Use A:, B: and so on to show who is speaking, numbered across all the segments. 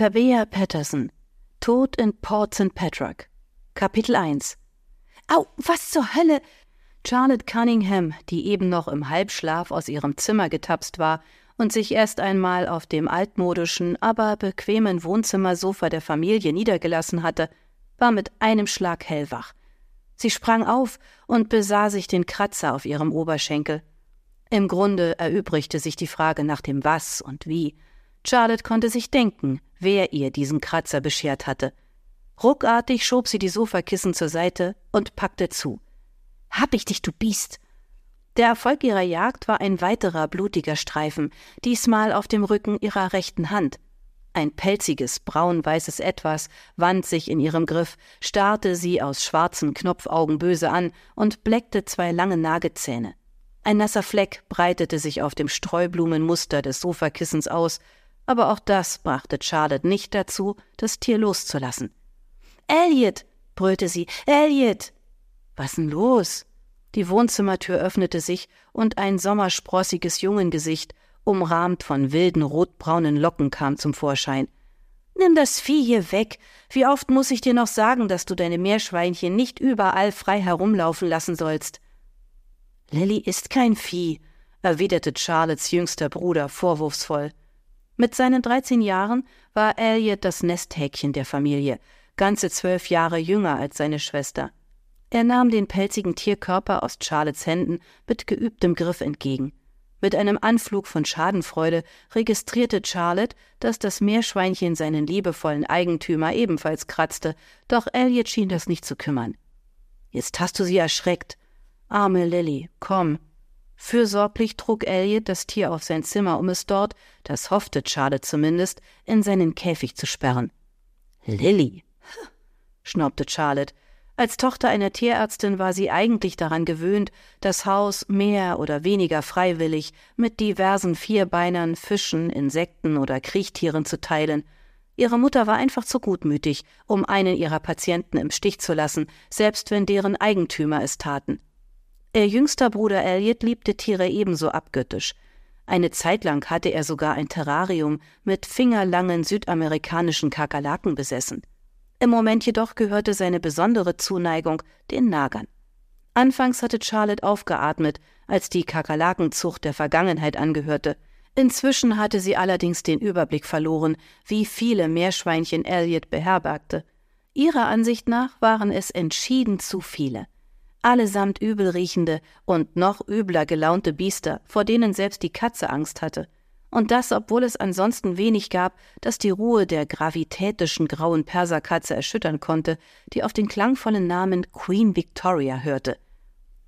A: Tabea Patterson Tod in Port St. Patrick Kapitel 1 Au, was zur Hölle? Charlotte Cunningham, die eben noch im Halbschlaf aus ihrem Zimmer getapst war und sich erst einmal auf dem altmodischen, aber bequemen Wohnzimmersofa der Familie niedergelassen hatte, war mit einem Schlag hellwach. Sie sprang auf und besah sich den Kratzer auf ihrem Oberschenkel. Im Grunde erübrigte sich die Frage nach dem Was und Wie. Charlotte konnte sich denken, wer ihr diesen Kratzer beschert hatte. Ruckartig schob sie die Sofakissen zur Seite und packte zu. Hab ich dich, du Biest! Der Erfolg ihrer Jagd war ein weiterer blutiger Streifen, diesmal auf dem Rücken ihrer rechten Hand. Ein pelziges, braun-weißes Etwas wand sich in ihrem Griff, starrte sie aus schwarzen Knopfaugen böse an und bleckte zwei lange Nagezähne. Ein nasser Fleck breitete sich auf dem Streublumenmuster des Sofakissens aus, aber auch das brachte Charlotte nicht dazu, das Tier loszulassen. Elliot! brüllte sie. Elliot! Was denn los? Die Wohnzimmertür öffnete sich und ein sommersprossiges Jungengesicht, umrahmt von wilden rotbraunen Locken, kam zum Vorschein. Nimm das Vieh hier weg. Wie oft muss ich dir noch sagen, dass du deine Meerschweinchen nicht überall frei herumlaufen lassen sollst? Lilly ist kein Vieh, erwiderte Charlottes jüngster Bruder vorwurfsvoll. Mit seinen dreizehn Jahren war Elliot das Nesthäkchen der Familie, ganze zwölf Jahre jünger als seine Schwester. Er nahm den pelzigen Tierkörper aus Charlottes Händen mit geübtem Griff entgegen. Mit einem Anflug von Schadenfreude registrierte Charlotte, dass das Meerschweinchen seinen liebevollen Eigentümer ebenfalls kratzte, doch Elliot schien das nicht zu kümmern. Jetzt hast du sie erschreckt, Arme Lilly, komm. Fürsorglich trug Elliot das Tier auf sein Zimmer, um es dort, das hoffte Charlotte zumindest, in seinen Käfig zu sperren. Lilly, schnaubte Charlotte. Als Tochter einer Tierärztin war sie eigentlich daran gewöhnt, das Haus mehr oder weniger freiwillig mit diversen Vierbeinern, Fischen, Insekten oder Kriechtieren zu teilen. Ihre Mutter war einfach zu gutmütig, um einen ihrer Patienten im Stich zu lassen, selbst wenn deren Eigentümer es taten. Ihr jüngster Bruder Elliot liebte Tiere ebenso abgöttisch. Eine Zeit lang hatte er sogar ein Terrarium mit fingerlangen südamerikanischen Kakerlaken besessen. Im Moment jedoch gehörte seine besondere Zuneigung den Nagern. Anfangs hatte Charlotte aufgeatmet, als die Kakerlakenzucht der Vergangenheit angehörte. Inzwischen hatte sie allerdings den Überblick verloren, wie viele Meerschweinchen Elliot beherbergte. Ihrer Ansicht nach waren es entschieden zu viele allesamt übelriechende und noch übler gelaunte Biester, vor denen selbst die Katze Angst hatte. Und das, obwohl es ansonsten wenig gab, das die Ruhe der gravitätischen grauen Perserkatze erschüttern konnte, die auf den klangvollen Namen Queen Victoria hörte.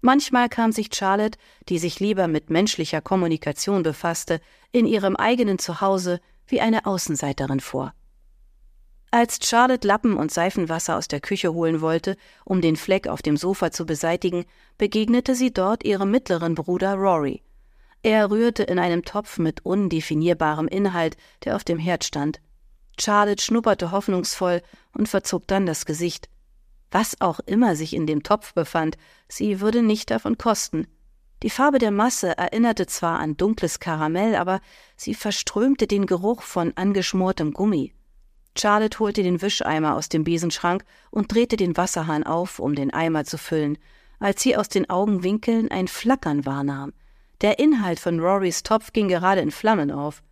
A: Manchmal kam sich Charlotte, die sich lieber mit menschlicher Kommunikation befasste, in ihrem eigenen Zuhause wie eine Außenseiterin vor. Als Charlotte Lappen und Seifenwasser aus der Küche holen wollte, um den Fleck auf dem Sofa zu beseitigen, begegnete sie dort ihrem mittleren Bruder Rory. Er rührte in einem Topf mit undefinierbarem Inhalt, der auf dem Herd stand. Charlotte schnupperte hoffnungsvoll und verzog dann das Gesicht. Was auch immer sich in dem Topf befand, sie würde nicht davon kosten. Die Farbe der Masse erinnerte zwar an dunkles Karamell, aber sie verströmte den Geruch von angeschmortem Gummi. Charlotte holte den Wischeimer aus dem Besenschrank und drehte den Wasserhahn auf, um den Eimer zu füllen, als sie aus den Augenwinkeln ein Flackern wahrnahm. Der Inhalt von Rorys Topf ging gerade in Flammen auf.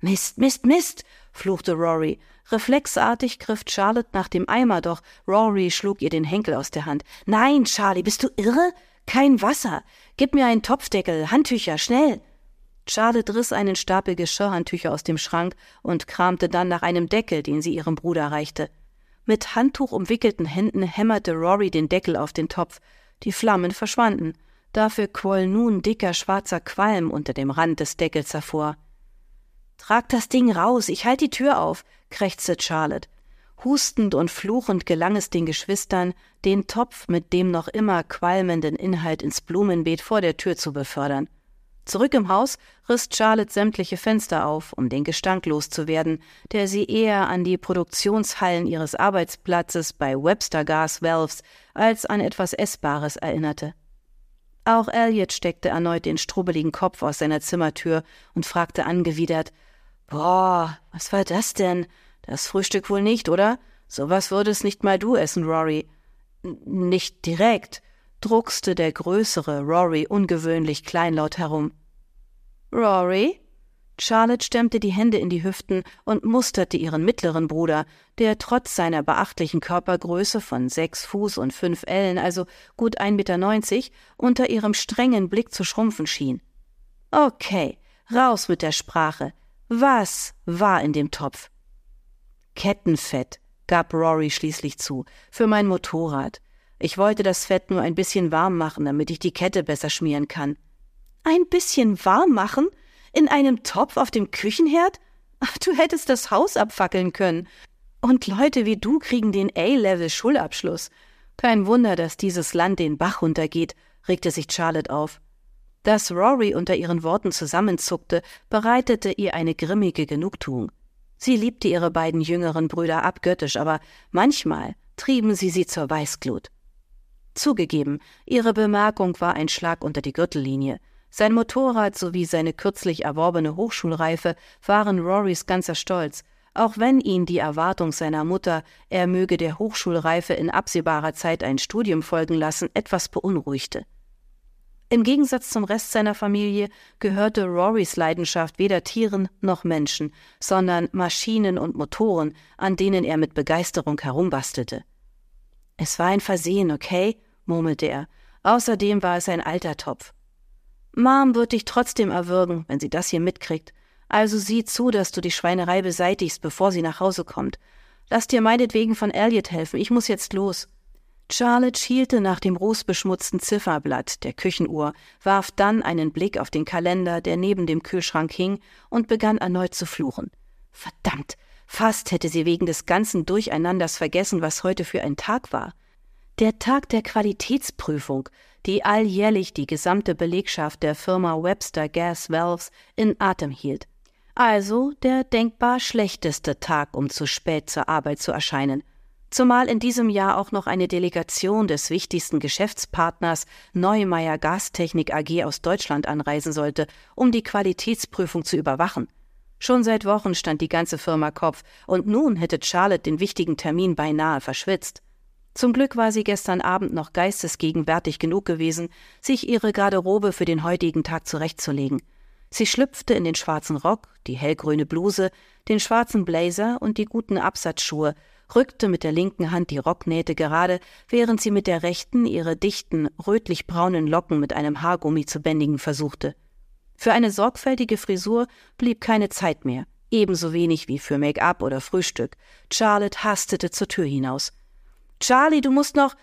A: Mist, Mist, Mist, fluchte Rory. Reflexartig griff Charlotte nach dem Eimer, doch Rory schlug ihr den Henkel aus der Hand. Nein, Charlie, bist du irre? Kein Wasser. Gib mir einen Topfdeckel, Handtücher, schnell. Charlotte riss einen Stapel Geschirrhandtücher aus dem Schrank und kramte dann nach einem Deckel, den sie ihrem Bruder reichte. Mit Handtuch umwickelten Händen hämmerte Rory den Deckel auf den Topf. Die Flammen verschwanden. Dafür quoll nun dicker schwarzer Qualm unter dem Rand des Deckels hervor. Trag das Ding raus, ich halt die Tür auf, krächzte Charlotte. Hustend und fluchend gelang es den Geschwistern, den Topf mit dem noch immer qualmenden Inhalt ins Blumenbeet vor der Tür zu befördern. Zurück im Haus riss Charlotte sämtliche Fenster auf, um den Gestank loszuwerden, der sie eher an die Produktionshallen ihres Arbeitsplatzes bei Webster Gas Valves als an etwas Essbares erinnerte. Auch Elliot steckte erneut den strubbeligen Kopf aus seiner Zimmertür und fragte angewidert Boah, was war das denn? Das Frühstück wohl nicht, oder? Sowas würdest nicht mal du essen, Rory. N nicht direkt, druckste der größere Rory ungewöhnlich kleinlaut herum. Rory? Charlotte stemmte die Hände in die Hüften und musterte ihren mittleren Bruder, der trotz seiner beachtlichen Körpergröße von sechs Fuß und fünf Ellen, also gut 1,90 Meter, unter ihrem strengen Blick zu schrumpfen schien. Okay, raus mit der Sprache. Was war in dem Topf? Kettenfett, gab Rory schließlich zu, für mein Motorrad. Ich wollte das Fett nur ein bisschen warm machen, damit ich die Kette besser schmieren kann. Ein bisschen warm machen? In einem Topf auf dem Küchenherd? Du hättest das Haus abfackeln können. Und Leute wie du kriegen den A-Level-Schulabschluss. Kein Wunder, dass dieses Land den Bach runtergeht, regte sich Charlotte auf. Dass Rory unter ihren Worten zusammenzuckte, bereitete ihr eine grimmige Genugtuung. Sie liebte ihre beiden jüngeren Brüder abgöttisch, aber manchmal trieben sie sie zur Weißglut. Zugegeben, ihre Bemerkung war ein Schlag unter die Gürtellinie. Sein Motorrad sowie seine kürzlich erworbene Hochschulreife waren Rorys ganzer Stolz, auch wenn ihn die Erwartung seiner Mutter, er möge der Hochschulreife in absehbarer Zeit ein Studium folgen lassen, etwas beunruhigte. Im Gegensatz zum Rest seiner Familie gehörte Rorys Leidenschaft weder Tieren noch Menschen, sondern Maschinen und Motoren, an denen er mit Begeisterung herumbastelte. Es war ein Versehen, okay? murmelte er. Außerdem war es ein alter Topf. Mom wird dich trotzdem erwürgen, wenn sie das hier mitkriegt. Also sieh zu, dass du die Schweinerei beseitigst, bevor sie nach Hause kommt. Lass dir meinetwegen von Elliot helfen, ich muss jetzt los. Charlotte schielte nach dem rußbeschmutzten Zifferblatt der Küchenuhr, warf dann einen Blick auf den Kalender, der neben dem Kühlschrank hing, und begann erneut zu fluchen. Verdammt, fast hätte sie wegen des ganzen Durcheinanders vergessen, was heute für ein Tag war. Der Tag der Qualitätsprüfung, die alljährlich die gesamte Belegschaft der Firma Webster Gas Valves in Atem hielt. Also der denkbar schlechteste Tag, um zu spät zur Arbeit zu erscheinen – zumal in diesem Jahr auch noch eine Delegation des wichtigsten Geschäftspartners Neumeier Gastechnik AG aus Deutschland anreisen sollte, um die Qualitätsprüfung zu überwachen. Schon seit Wochen stand die ganze Firma Kopf, und nun hätte Charlotte den wichtigen Termin beinahe verschwitzt. Zum Glück war sie gestern Abend noch geistesgegenwärtig genug gewesen, sich ihre Garderobe für den heutigen Tag zurechtzulegen. Sie schlüpfte in den schwarzen Rock, die hellgrüne Bluse, den schwarzen Blazer und die guten Absatzschuhe, rückte mit der linken Hand die Rocknähte gerade, während sie mit der rechten ihre dichten, rötlich-braunen Locken mit einem Haargummi zu bändigen versuchte. Für eine sorgfältige Frisur blieb keine Zeit mehr, ebenso wenig wie für Make-up oder Frühstück. Charlotte hastete zur Tür hinaus. Charlie, du musst noch,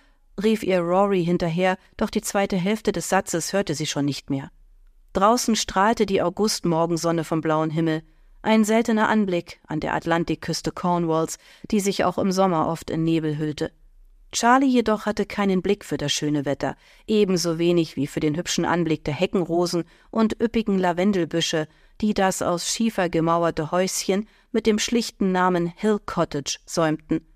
A: rief ihr Rory hinterher, doch die zweite Hälfte des Satzes hörte sie schon nicht mehr. Draußen strahlte die Augustmorgensonne vom blauen Himmel. Ein seltener Anblick an der Atlantikküste Cornwalls, die sich auch im Sommer oft in Nebel hüllte. Charlie jedoch hatte keinen Blick für das schöne Wetter, ebenso wenig wie für den hübschen Anblick der Heckenrosen und üppigen Lavendelbüsche, die das aus Schiefer gemauerte Häuschen mit dem schlichten Namen Hill Cottage säumten.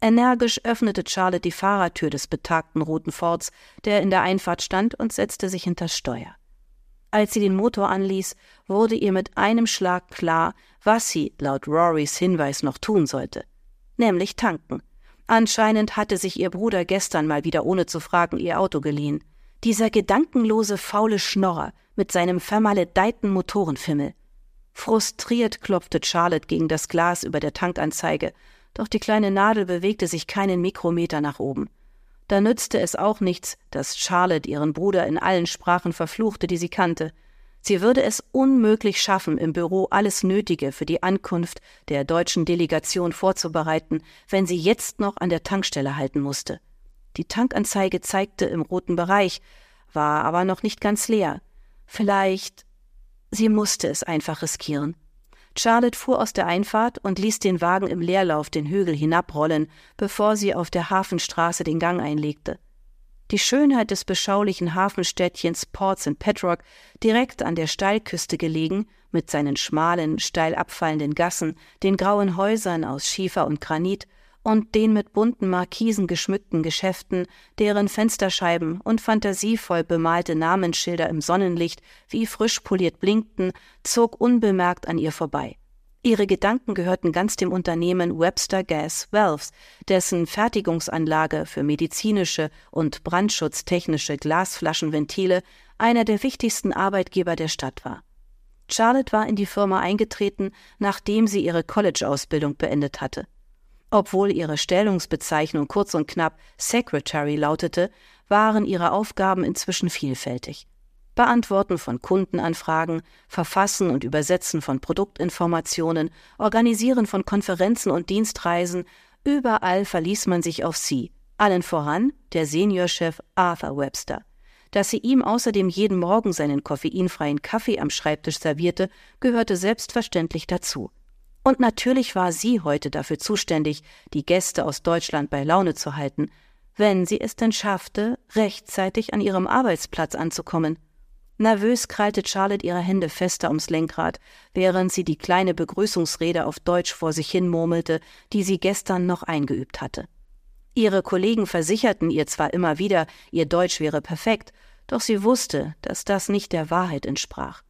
A: Energisch öffnete Charlotte die Fahrertür des betagten roten Forts, der in der Einfahrt stand, und setzte sich hinter Steuer. Als sie den Motor anließ, wurde ihr mit einem Schlag klar, was sie laut Rorys Hinweis noch tun sollte, nämlich tanken. Anscheinend hatte sich ihr Bruder gestern mal wieder ohne zu fragen ihr Auto geliehen. Dieser gedankenlose, faule Schnorrer mit seinem vermaledeiten Motorenfimmel. Frustriert klopfte Charlotte gegen das Glas über der Tankanzeige, doch die kleine Nadel bewegte sich keinen Mikrometer nach oben. Da nützte es auch nichts, dass Charlotte ihren Bruder in allen Sprachen verfluchte, die sie kannte. Sie würde es unmöglich schaffen, im Büro alles Nötige für die Ankunft der deutschen Delegation vorzubereiten, wenn sie jetzt noch an der Tankstelle halten musste. Die Tankanzeige zeigte im roten Bereich, war aber noch nicht ganz leer. Vielleicht. Sie musste es einfach riskieren. Charlotte fuhr aus der Einfahrt und ließ den Wagen im Leerlauf den Hügel hinabrollen, bevor sie auf der Hafenstraße den Gang einlegte. Die Schönheit des beschaulichen Hafenstädtchens Port St. Petrock, direkt an der Steilküste gelegen, mit seinen schmalen, steil abfallenden Gassen, den grauen Häusern aus Schiefer und Granit und den mit bunten Markisen geschmückten Geschäften, deren Fensterscheiben und fantasievoll bemalte Namensschilder im Sonnenlicht wie frisch poliert blinkten, zog unbemerkt an ihr vorbei. Ihre Gedanken gehörten ganz dem Unternehmen Webster Gas Valves, dessen Fertigungsanlage für medizinische und brandschutztechnische Glasflaschenventile einer der wichtigsten Arbeitgeber der Stadt war. Charlotte war in die Firma eingetreten, nachdem sie ihre College-Ausbildung beendet hatte. Obwohl ihre Stellungsbezeichnung kurz und knapp Secretary lautete, waren ihre Aufgaben inzwischen vielfältig. Beantworten von Kundenanfragen, Verfassen und Übersetzen von Produktinformationen, Organisieren von Konferenzen und Dienstreisen, überall verließ man sich auf sie, allen voran der Seniorchef Arthur Webster. Dass sie ihm außerdem jeden Morgen seinen koffeinfreien Kaffee am Schreibtisch servierte, gehörte selbstverständlich dazu. Und natürlich war sie heute dafür zuständig, die Gäste aus Deutschland bei Laune zu halten, wenn sie es denn schaffte, rechtzeitig an ihrem Arbeitsplatz anzukommen. Nervös krallte Charlotte ihre Hände fester ums Lenkrad, während sie die kleine Begrüßungsrede auf Deutsch vor sich hin murmelte, die sie gestern noch eingeübt hatte. Ihre Kollegen versicherten ihr zwar immer wieder, ihr Deutsch wäre perfekt, doch sie wusste, dass das nicht der Wahrheit entsprach.